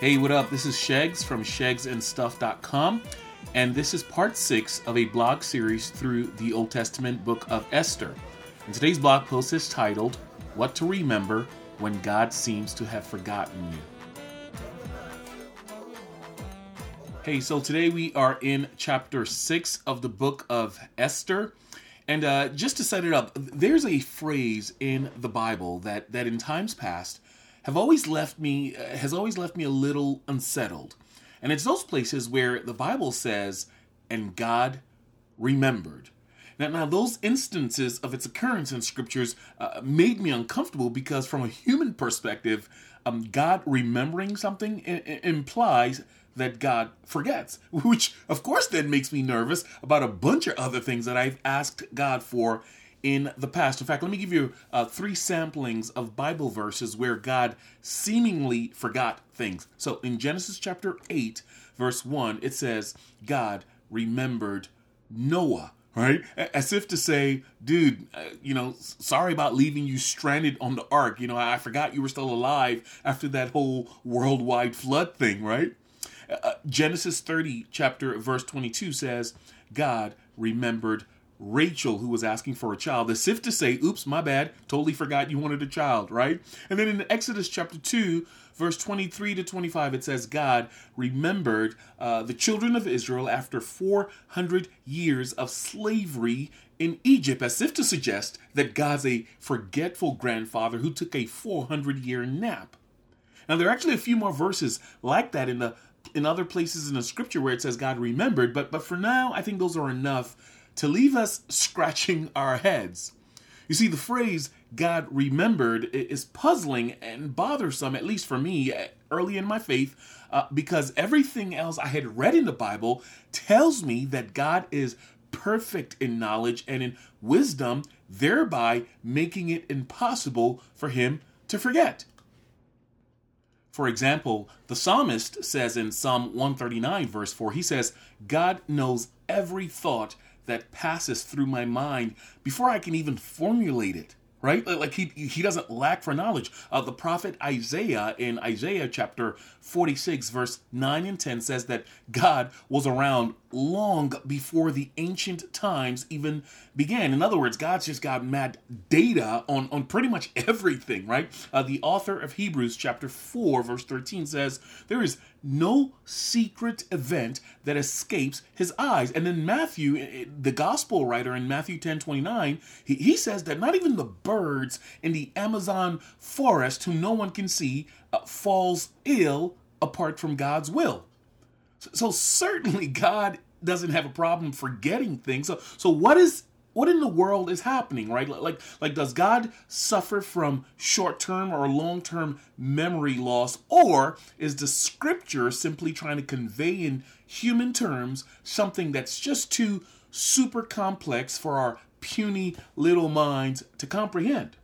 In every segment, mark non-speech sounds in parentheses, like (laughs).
Hey, what up? This is Shegs from shegsandstuff.com, and this is part six of a blog series through the Old Testament book of Esther. And today's blog post is titled, What to Remember When God Seems to Have Forgotten You. Hey, so today we are in chapter six of the book of Esther. And uh, just to set it up, there's a phrase in the Bible that, that in times past have always left me uh, has always left me a little unsettled. And it's those places where the Bible says, and God remembered. Now, now those instances of its occurrence in scriptures uh, made me uncomfortable because, from a human perspective, um, God remembering something I- I- implies that God forgets, which of course then makes me nervous about a bunch of other things that I've asked God for in the past. In fact, let me give you uh, three samplings of Bible verses where God seemingly forgot things. So in Genesis chapter 8, verse 1, it says, God remembered Noah. Right? As if to say, dude, uh, you know, sorry about leaving you stranded on the ark. You know, I forgot you were still alive after that whole worldwide flood thing, right? Uh, Genesis 30, chapter verse 22 says, God remembered Rachel, who was asking for a child, as if to say, oops, my bad, totally forgot you wanted a child, right? And then in Exodus chapter 2, verse 23 to 25, it says, God remembered uh, the children of Israel after 400 years of slavery in Egypt, as if to suggest that God's a forgetful grandfather who took a 400 year nap. Now, there are actually a few more verses like that in the in other places in the scripture where it says God remembered, but but for now, I think those are enough to leave us scratching our heads. You see, the phrase God remembered is puzzling and bothersome, at least for me, early in my faith, uh, because everything else I had read in the Bible tells me that God is perfect in knowledge and in wisdom, thereby making it impossible for him to forget. For example, the psalmist says in Psalm 139, verse 4, he says, God knows every thought that passes through my mind before I can even formulate it. Right? Like he, he doesn't lack for knowledge. Uh, the prophet Isaiah in Isaiah chapter 46, verse 9 and 10 says that God was around long before the ancient times even began. In other words, God's just got mad data on, on pretty much (laughs) everything, right? Uh, the author of Hebrews chapter 4, verse 13 says, There is no secret event that escapes his eyes. And then Matthew, the gospel writer in Matthew 10 29, he, he says that not even the birds in the Amazon forest, whom no one can see, uh, falls ill apart from God's will. So, certainly God doesn't have a problem forgetting things. So, so what is what in the world is happening right like like does god suffer from short-term or long-term memory loss or is the scripture simply trying to convey in human terms something that's just too super complex for our puny little minds to comprehend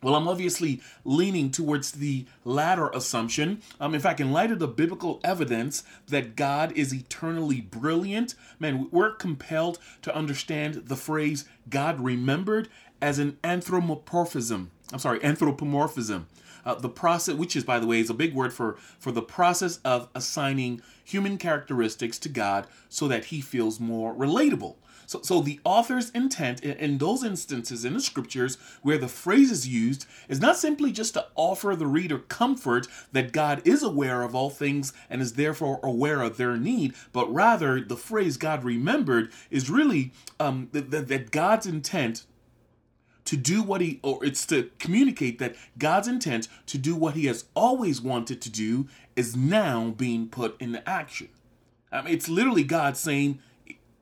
well, I'm obviously leaning towards the latter assumption. Um, in fact, in light of the biblical evidence that God is eternally brilliant, man, we're compelled to understand the phrase God remembered as an anthropomorphism. I'm sorry, anthropomorphism. Uh, the process, which is, by the way, is a big word for, for the process of assigning human characteristics to God so that he feels more relatable. So, so the author's intent in, in those instances in the scriptures where the phrase is used is not simply just to offer the reader comfort that God is aware of all things and is therefore aware of their need, but rather the phrase God remembered is really um, that, that God's intent to do what he or it's to communicate that God's intent to do what he has always wanted to do is now being put into action. I mean, it's literally God saying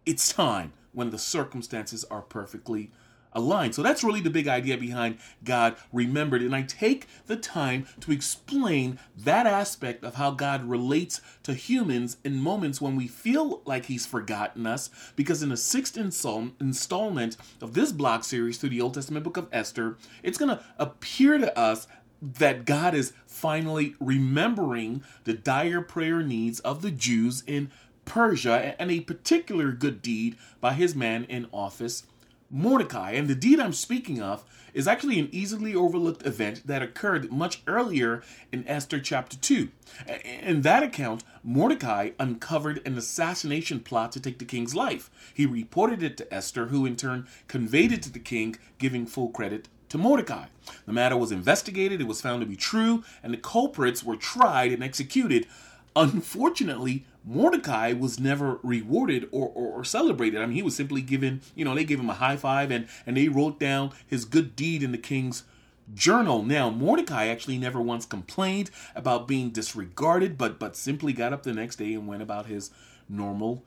it's time when the circumstances are perfectly aligned. So that's really the big idea behind God remembered. And I take the time to explain that aspect of how God relates to humans in moments when we feel like He's forgotten us. Because in the sixth install- installment of this blog series through the Old Testament book of Esther, it's going to appear to us that God is finally remembering the dire prayer needs of the Jews in Persia and a particular good deed by his man in office, Mordecai. And the deed I'm speaking of is actually an easily overlooked event that occurred much earlier in Esther chapter 2. In that account, Mordecai uncovered an assassination plot to take the king's life. He reported it to Esther, who in turn conveyed it to the king, giving full credit to Mordecai. The matter was investigated, it was found to be true, and the culprits were tried and executed. Unfortunately, Mordecai was never rewarded or, or, or, celebrated. I mean, he was simply given, you know, they gave him a high five and, and they wrote down his good deed in the king's journal. Now, Mordecai actually never once complained about being disregarded, but, but simply got up the next day and went about his normal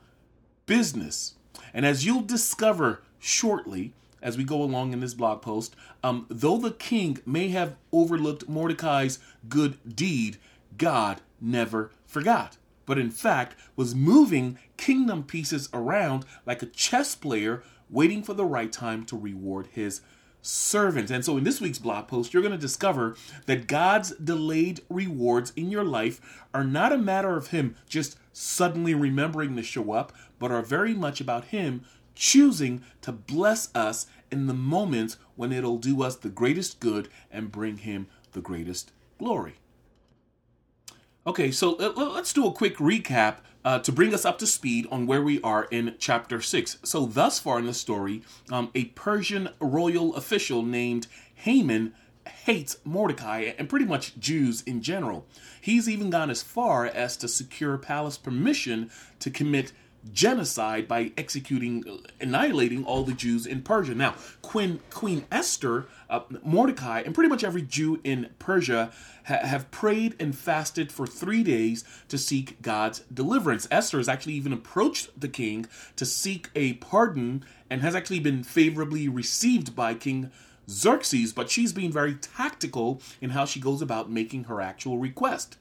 business. And as you'll discover shortly, as we go along in this blog post, um, though the king may have overlooked Mordecai's good deed, God never forgot but in fact was moving kingdom pieces around like a chess player waiting for the right time to reward his servant. And so in this week's blog post, you're going to discover that God's delayed rewards in your life are not a matter of Him just suddenly remembering to show up, but are very much about Him choosing to bless us in the moments when it'll do us the greatest good and bring Him the greatest glory. Okay, so let's do a quick recap uh, to bring us up to speed on where we are in chapter 6. So, thus far in the story, um, a Persian royal official named Haman hates Mordecai and pretty much Jews in general. He's even gone as far as to secure palace permission to commit genocide by executing, annihilating all the Jews in Persia. Now, Queen, Queen Esther, uh, Mordecai, and pretty much every Jew in Persia ha- have prayed and fasted for three days to seek God's deliverance. Esther has actually even approached the king to seek a pardon and has actually been favorably received by King Xerxes, but she's being very tactical in how she goes about making her actual request.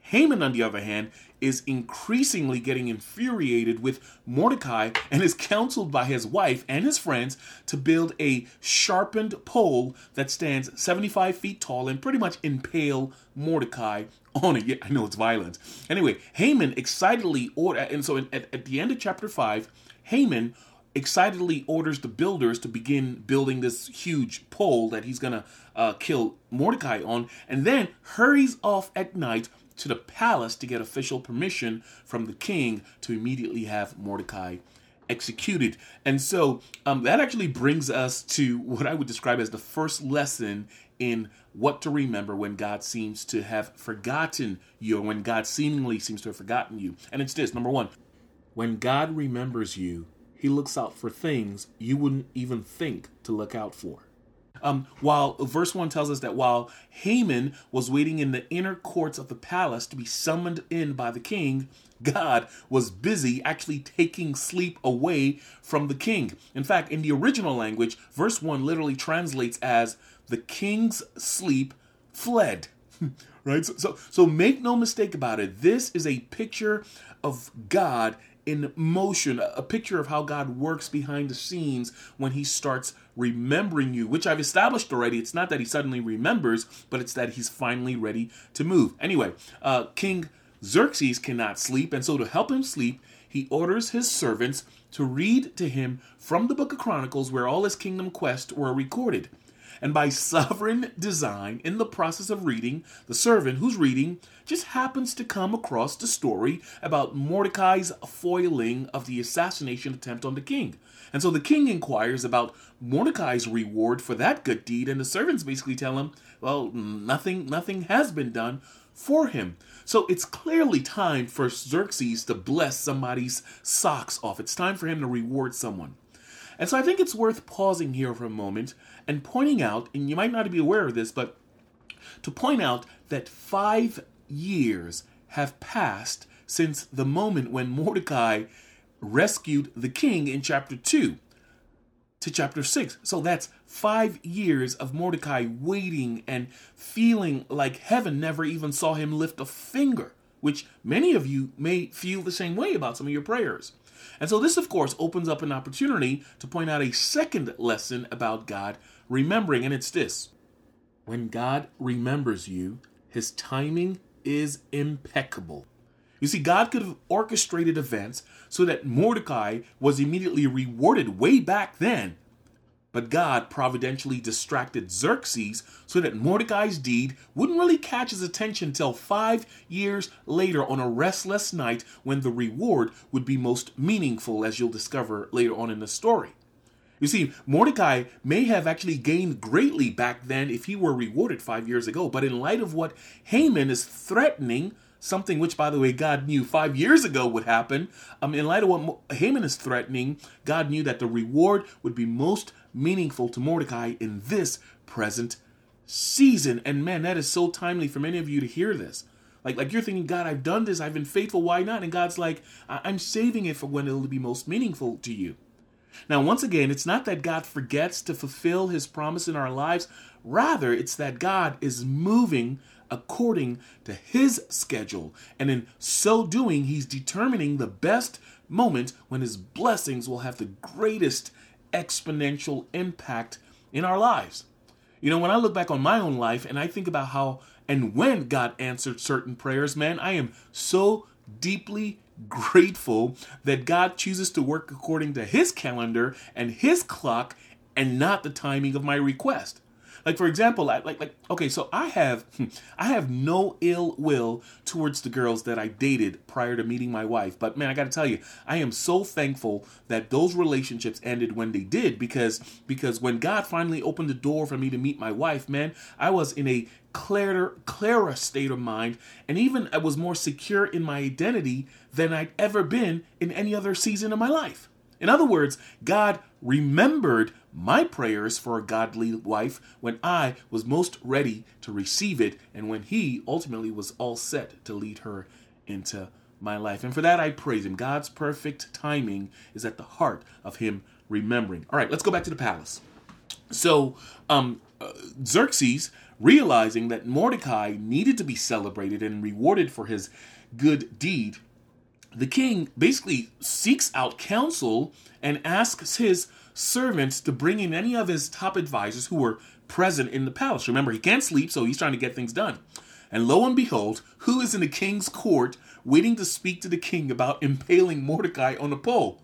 Haman, on the other hand, is increasingly getting infuriated with Mordecai and is counseled by his wife and his friends to build a sharpened pole that stands 75 feet tall and pretty much impale Mordecai on it. Yeah, I know it's violent. Anyway, Haman excitedly order, and so at, at the end of chapter 5, Haman excitedly orders the builders to begin building this huge pole that he's to uh, kill Mordecai on, and then hurries off at night to the palace to get official permission from the king to immediately have Mordecai executed. And so um, that actually brings us to what I would describe as the first lesson in what to remember when God seems to have forgotten you, or when God seemingly seems to have forgotten you. And it's this number one, when God remembers you, he looks out for things you wouldn't even think to look out for. Um, while verse 1 tells us that while Haman was waiting in the inner courts of the palace to be summoned in by the king, God was busy actually taking sleep away from the king. In fact, in the original language, verse 1 literally translates as the king's sleep fled. (laughs) right? So, so, so make no mistake about it. This is a picture of God in motion, a picture of how God works behind the scenes when he starts remembering you, which I've established already. It's not that he suddenly remembers, but it's that he's finally ready to move. Anyway, uh, King Xerxes cannot sleep, and so to help him sleep, he orders his servants to read to him from the book of Chronicles where all his kingdom quests were recorded. And by sovereign design, in the process of reading, the servant who's reading just happens to come across the story about Mordecai's foiling of the assassination attempt on the king. And so the king inquires about Mordecai's reward for that good deed, and the servants basically tell him, well, nothing, nothing has been done for him. So it's clearly time for Xerxes to bless somebody's socks off. It's time for him to reward someone. And so I think it's worth pausing here for a moment and pointing out, and you might not be aware of this, but to point out that five years have passed since the moment when Mordecai rescued the king in chapter 2 to chapter 6. So that's five years of Mordecai waiting and feeling like heaven never even saw him lift a finger, which many of you may feel the same way about some of your prayers. And so, this, of course, opens up an opportunity to point out a second lesson about God remembering, and it's this when God remembers you, his timing is impeccable. You see, God could have orchestrated events so that Mordecai was immediately rewarded way back then. But God providentially distracted Xerxes so that Mordecai's deed wouldn't really catch his attention till five years later on a restless night when the reward would be most meaningful, as you'll discover later on in the story. You see, Mordecai may have actually gained greatly back then if he were rewarded five years ago, but in light of what Haman is threatening, something which, by the way, God knew five years ago would happen, um, in light of what Haman is threatening, God knew that the reward would be most meaningful to Mordecai in this present season. And man, that is so timely for many of you to hear this. Like, like you're thinking, God, I've done this, I've been faithful, why not? And God's like, I- I'm saving it for when it'll be most meaningful to you. Now, once again, it's not that God forgets to fulfill his promise in our lives. Rather, it's that God is moving according to his schedule. And in so doing, he's determining the best moment when his blessings will have the greatest exponential impact in our lives. You know, when I look back on my own life and I think about how and when God answered certain prayers, man, I am so deeply grateful that God chooses to work according to his calendar and his clock and not the timing of my request. Like for example, like like okay, so I have hmm, I have no ill will towards the girls that I dated prior to meeting my wife. But man, I got to tell you, I am so thankful that those relationships ended when they did because because when God finally opened the door for me to meet my wife, man, I was in a clearer clearer state of mind and even I was more secure in my identity than I'd ever been in any other season of my life. In other words, God remembered my prayers for a godly wife when I was most ready to receive it and when He ultimately was all set to lead her into my life. And for that, I praise Him. God's perfect timing is at the heart of Him remembering. All right, let's go back to the palace. So, um, uh, Xerxes, realizing that Mordecai needed to be celebrated and rewarded for his good deed, the king basically seeks out counsel and asks his servants to bring in any of his top advisors who were present in the palace. Remember, he can't sleep, so he's trying to get things done. And lo and behold, who is in the king's court waiting to speak to the king about impaling Mordecai on a pole?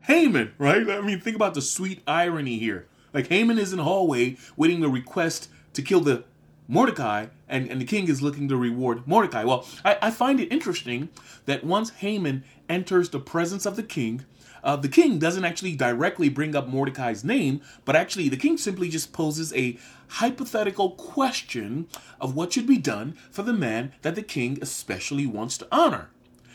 Haman, right? I mean, think about the sweet irony here. Like Haman is in the hallway waiting to request to kill the Mordecai, and, and the king is looking to reward Mordecai. Well, I, I find it interesting that once Haman enters the presence of the king, uh, the king doesn't actually directly bring up Mordecai's name, but actually the king simply just poses a hypothetical question of what should be done for the man that the king especially wants to honor.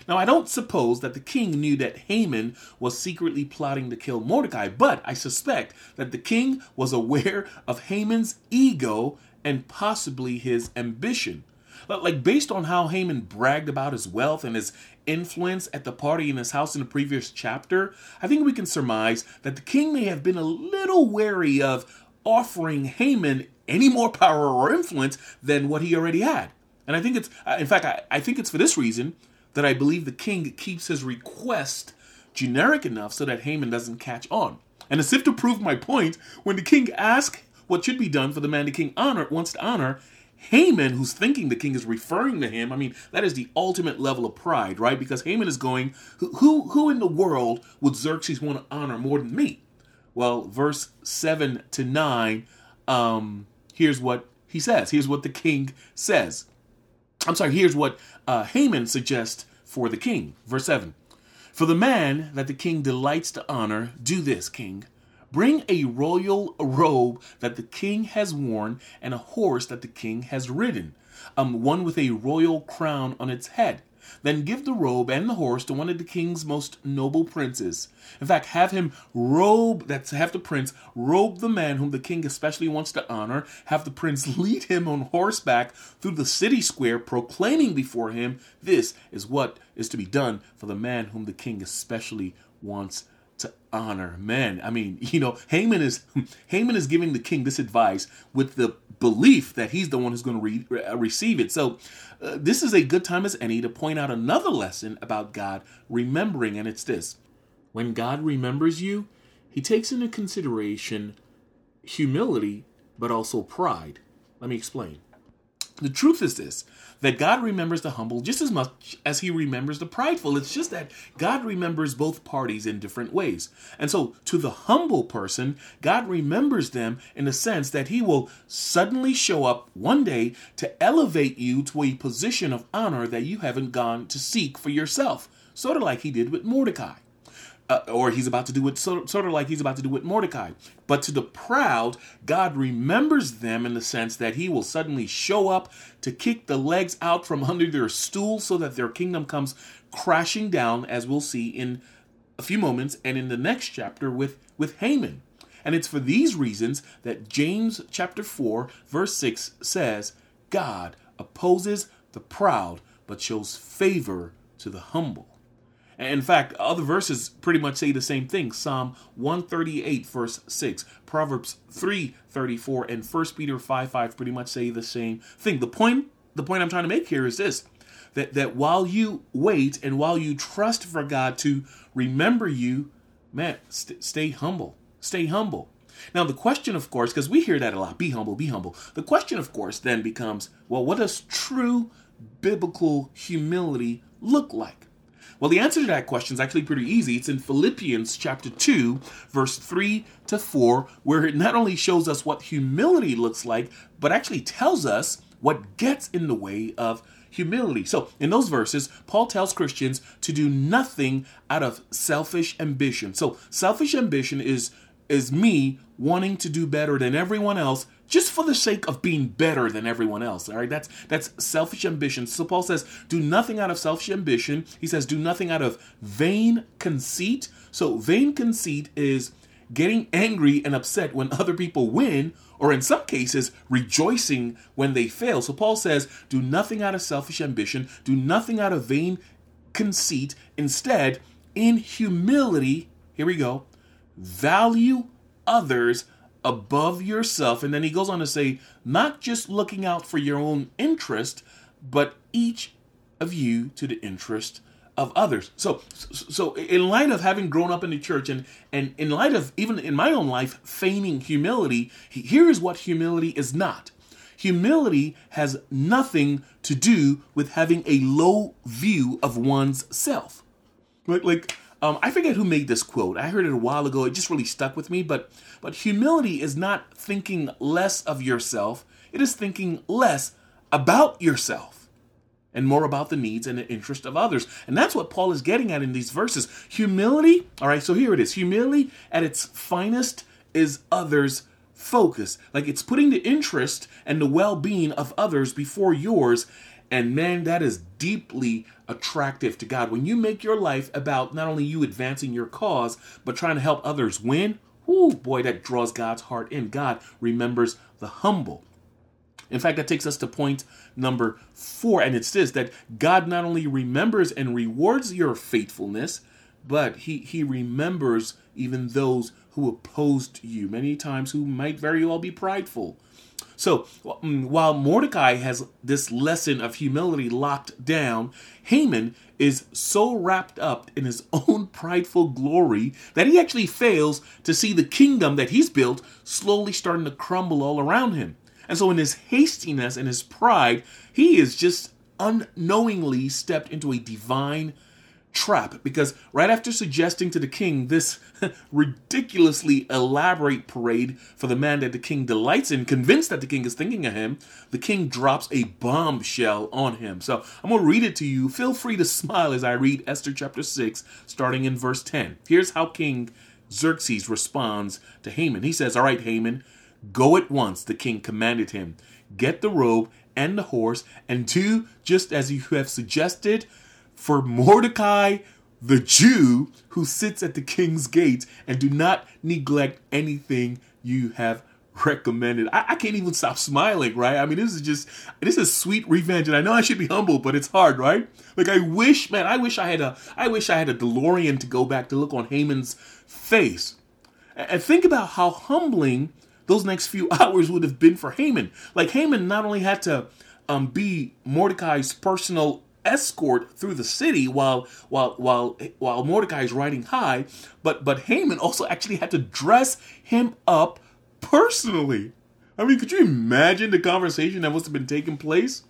Now, I don't suppose that the king knew that Haman was secretly plotting to kill Mordecai, but I suspect that the king was aware of Haman's ego and possibly his ambition. Like, based on how Haman bragged about his wealth and his influence at the party in his house in the previous chapter, I think we can surmise that the king may have been a little wary of offering Haman any more power or influence than what he already had. And I think it's, uh, in fact, I, I think it's for this reason that I believe the king keeps his request generic enough so that Haman doesn't catch on. And as if to prove my point, when the king asks what should be done for the man the king honor wants to honor, Haman, who's thinking the king is referring to him, I mean, that is the ultimate level of pride, right? Because Haman is going, who, who, in the world would Xerxes want to honor more than me? Well, verse 7 to 9, um, here's what he says. Here's what the king says. I'm sorry, here's what uh, Haman suggests for the king. Verse 7 For the man that the king delights to honor, do this, king. Bring a royal robe that the king has worn and a horse that the king has ridden, um, one with a royal crown on its head. Then give the robe and the horse to one of the king's most noble princes. In fact, have him robe, that's have the prince robe the man whom the king especially wants to honor. Have the prince (laughs) lead him on horseback through the city square, proclaiming before him, This is what is to be done for the man whom the king especially wants to honor men. I mean, (laughs) you know, Haman is (laughs) Haman is giving the king this advice with the belief that he's the one who's going to re- receive it. So, uh, this is a good time as any to point out another lesson about God remembering, and it's this: when God remembers you, He takes into consideration humility, but also pride. Let me explain. The truth is this that God remembers the humble just as much as he remembers the prideful. It's just that God remembers both parties in different ways. And so, to the humble person, God remembers them in the sense that he will suddenly show up one day to elevate you to a position of honor that you haven't gone to seek for yourself, sort of like he did with Mordecai uh, or he's about to do it sort, sort of like he's about to do with Mordecai. But to the proud, God remembers them in the sense that he will suddenly show up to kick the legs out from under their stool so that their kingdom comes crashing down, as we'll see in a few moments and in the next chapter with, with Haman. And it's for these reasons that James chapter 4, verse 6 says, God opposes the proud, but shows favor to the humble. In fact, other verses pretty much say the same thing. Psalm 138, verse 6, Proverbs 3, 34, and 1 Peter 5, 5 pretty much say the same thing. The point, the point I'm trying to make here is this that, that while you wait and while you trust for God to remember you, man, st- stay humble. Stay humble. Now, the question, of course, because we hear that a lot be humble, be humble. The question, of course, then becomes well, what does true biblical humility look like? Well, the answer to that question is actually pretty easy. It's in Philippians chapter 2, verse 3 to 4, where it not only shows us what humility looks like, but actually tells us what gets in the way of humility. So, in those verses, Paul tells Christians to do nothing out of selfish ambition. So, selfish ambition is is me wanting to do better than everyone else just for the sake of being better than everyone else. All right, that's that's selfish ambition. So Paul says, do nothing out of selfish ambition. He says, do nothing out of vain conceit. So vain conceit is getting angry and upset when other people win, or in some cases, rejoicing when they fail. So Paul says, do nothing out of selfish ambition, do nothing out of vain conceit. Instead, in humility, here we go, value others above yourself. And then he goes on to say, not just looking out for your own interest, but each of you to the interest of others. So, so in light of having grown up in the church and, and in light of even in my own life feigning humility, here is what humility is not. Humility has nothing to do with having a low view of one's self. Like, like um, I forget who made this quote. I heard it a while ago. It just really stuck with me. But but humility is not thinking less of yourself. It is thinking less about yourself and more about the needs and the interest of others. And that's what Paul is getting at in these verses. Humility, all right, so here it is. Humility at its finest is others focus. Like it's putting the interest and the well being of others before yours and man, that is deeply attractive to God. When you make your life about not only you advancing your cause, but trying to help others win, whoo, boy, that draws God's heart in. God remembers the humble. In fact, that takes us to point number four, and it's this that God not only remembers and rewards your faithfulness, but he, he remembers even those who opposed you, many times who might very well be prideful so mm, while Mordecai has this lesson of humility locked down, Haman is so wrapped up in his (laughs) own prideful glory that he actually fails to see the kingdom that he's built slowly starting to crumble all around him. And so, in his hastiness and his pride, he is just unknowingly stepped into a divine trap because right after suggesting to the king this (laughs) ridiculously elaborate parade for the man that the king delights in, convinced that the king is thinking of him, the king drops a bombshell on him. So I'm going to read it to you. Feel free to (laughs) smile as I read Esther chapter 6, starting in verse 10. Here's how King Xerxes responds to Haman. He says, All right, Haman, go at once, the king commanded him. Get the robe and the horse, and do just as you have suggested for Mordecai the Jew who sits at the king's gate, and do not neglect anything you have recommended. I, I, can't even stop smiling, right? I mean, this is just this is sweet revenge, and I know I should be humble, but it's hard, right? Like I wish, man, I wish I had a I wish I had a DeLorean to go back to look on Haman's face. And think about how humbling those next few (laughs) hours would have been for Haman. Like Haman not only had to um, be Mordecai's personal escort through the city while while while while Mordecai is riding high, but but Haman also actually had to dress him up personally. I mean, could you imagine the conversation that must have been taking place?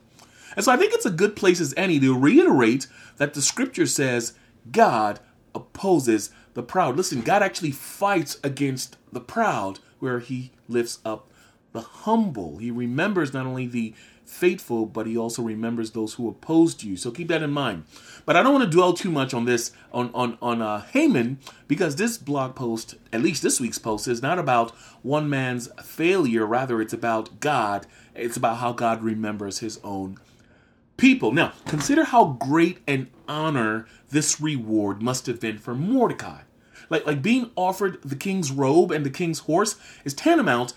And so I think it's a good place as any to reiterate that the scripture says God opposes the proud. Listen, God actually fights against the proud where he lifts up the humble. He remembers not only the faithful, but he also remembers those who opposed you. So keep that in mind. But I don't want to dwell too much on this on on on uh, Haman because this blog post, at least this week's post, is not about one man's failure. Rather, it's about God. It's about how God remembers His own people. Now, consider how great an honor this reward must have been for Mordecai. Like like being offered the king's robe and the king's horse is tantamount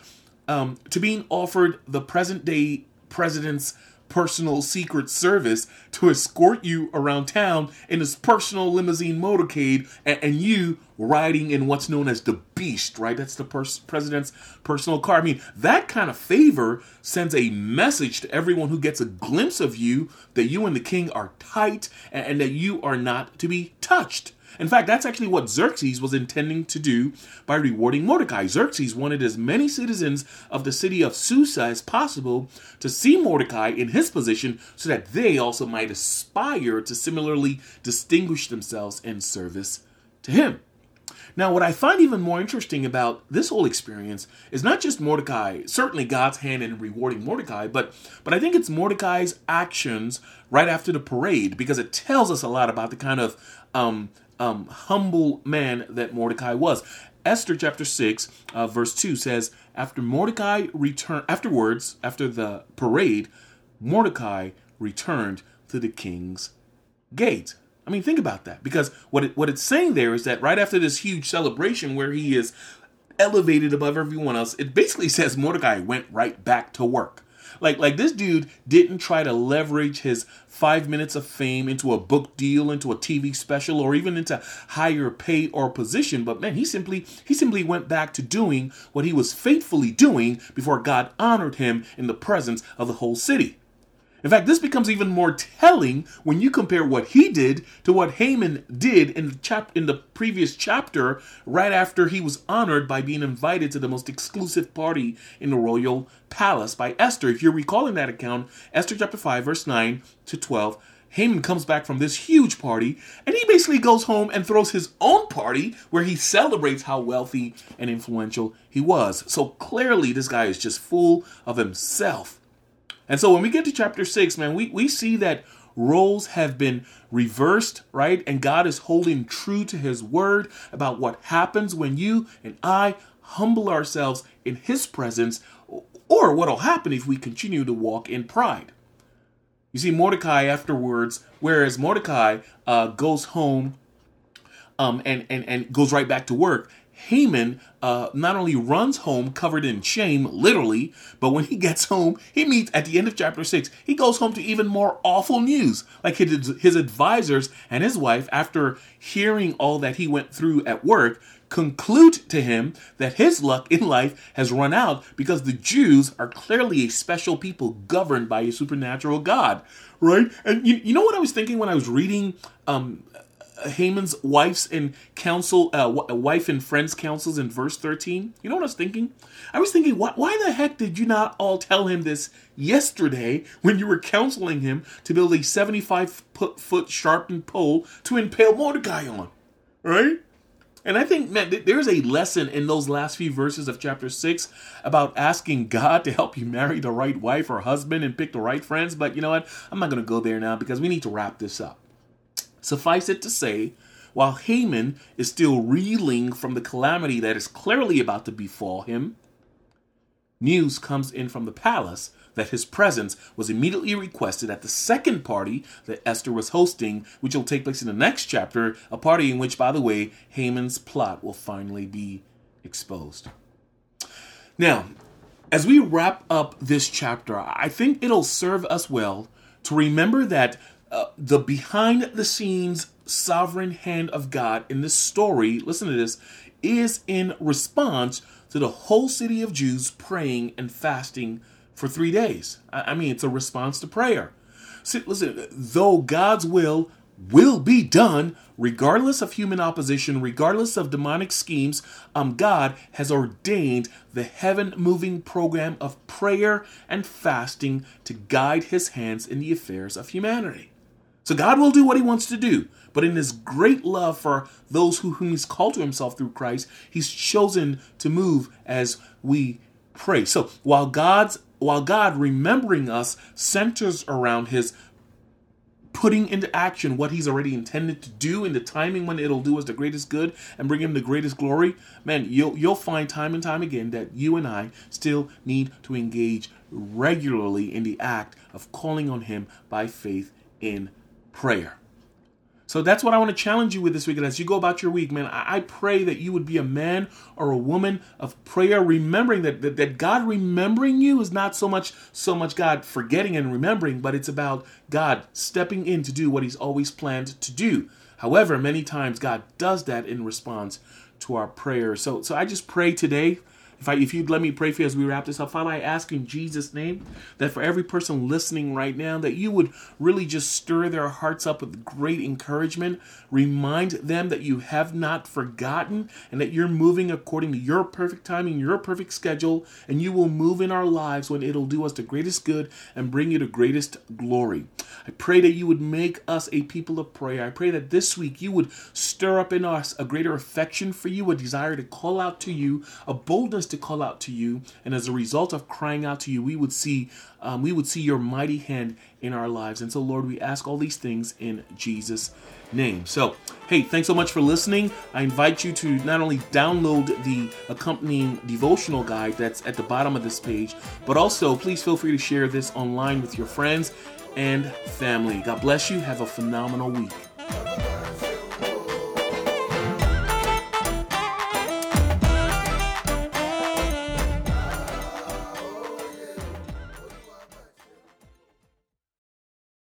um, to being offered the present day president's personal secret service to escort you around town in his personal limousine motorcade and, and you riding in what's known as the beast right? That's the pers- president's personal car. I mean that kind of favor sends a message to everyone who gets a glimpse of you that you and the king are tight and, and that you are not to be touched in fact, that's actually what Xerxes was intending to do by rewarding Mordecai. Xerxes wanted as many citizens of the city of Susa as possible to see Mordecai in his position so that they also might aspire to similarly distinguish themselves in service to him. Now, what I find even more interesting about this whole experience is not just Mordecai, certainly God's hand in rewarding Mordecai, but but I think it's Mordecai's actions right after the parade because it tells us a lot about the kind of um, um, humble man that Mordecai was. Esther chapter 6, uh, verse 2 says, After Mordecai returned, afterwards, after the parade, Mordecai returned to the king's gate. I mean, think about that. Because what it, what it's saying there is that right after this huge celebration where he is elevated above everyone else, it basically says Mordecai went right back to work. Like like this dude didn't try to leverage his five minutes of fame into a book deal, into a TV special, or even into higher pay or position. But man, he simply he simply went back to doing what he was faithfully doing before God honored him in the presence of the whole city. In fact, this becomes even more telling when you compare what he did to what Haman did in the chap in the previous chapter, right after he was honored by being invited to the most exclusive party in the royal palace by Esther. If you're recalling that account, Esther chapter 5, verse 9 to 12, Haman comes back from this huge party and he basically goes home and throws his own party where he celebrates how wealthy and influential he was. So clearly, this guy is just full of himself. And so when we get to chapter six, man, we, we see that roles have been reversed, right? And God is holding true to his word about what happens when you and I humble ourselves in his presence, or what'll happen if we continue to walk in pride. You see, Mordecai afterwards, whereas Mordecai uh, goes home um, and, and, and goes right back to work, Haman uh, not only runs home covered in shame, literally, but when he gets home, he meets at the end of chapter 6, he goes home to even more awful news. Like his, his advisors and his wife, after hearing all that he went through at work, conclude to him that his luck in life has run out because the Jews are clearly a special people governed by a supernatural God, right? And you, you know what I was thinking when I was reading um, Haman's wife's and counsel, uh, wife and friends councils in verse 13? You know what I was thinking? I was thinking, why, why the heck did you not all tell him this yesterday when you were counseling him to build a 75 foot sharpened pole to impale Mordecai on? Right? And I think, man, there's a lesson in those last few verses of chapter 6 about asking God to help you marry the right wife or husband and pick the right friends. But you know what? I'm not going to go there now because we need to wrap this up. Suffice it to say, while Haman is still reeling from the calamity that is clearly about to befall him, news comes in from the palace that his presence was immediately requested at the second party that Esther was hosting, which will take place in the next chapter, a party in which, by the way, Haman's plot will finally be exposed. Now, as we wrap up this chapter, I think it'll serve us well to remember that uh, the behind the scenes sovereign hand of God in this story, listen to this, is in response to the whole city of Jews praying and fasting for three days. I, I mean, it's a response to prayer. See, listen, though God's will will be done regardless of human opposition, regardless of demonic schemes. Um, God has ordained the heaven moving program of prayer and fasting to guide his hands in the affairs of humanity. So God will do what he wants to do. But in his great love for those who, whom he's called to himself through Christ, he's chosen to move as we pray. So while God's while God remembering us centers around his putting into action what he's already intended to do in the timing when it'll do us the greatest good and bring him the greatest glory, man, you'll you'll find time and time again that you and I still need to engage regularly in the act of calling on him by faith in prayer. So that's what I want to challenge you with this week. And as you go about your week, man, I, pray that you would be a man or a woman of prayer, remembering that, that, that God remembering you is not so much so much God forgetting and remembering, but it's about God stepping in to do what He's always planned to do. However, many times God does that in response to our prayers. So so I just pray today if, I, if you'd let me pray for you as we wrap this up, Father, I ask in Jesus' name that for every person listening right now, that you would really just stir their hearts up with great encouragement. Remind them that you have not forgotten and that you're moving according to your perfect timing, your perfect schedule, and you will move in our lives when it'll do us the greatest good and bring you the greatest glory. I pray that you would make us a people of prayer. I pray that this week you would stir up in us a greater affection for you, a desire to call out to you, a boldness to call out to you, and as a result of crying out to you, we would see um, we would see your mighty hand in our lives. And so, Lord, we ask all these things in Jesus' name. So, hey, thanks so much for listening. I invite you to not only download the accompanying devotional guide that's at the bottom of this page, but also please feel free to share this online with your friends and family. God bless you. Have a phenomenal week.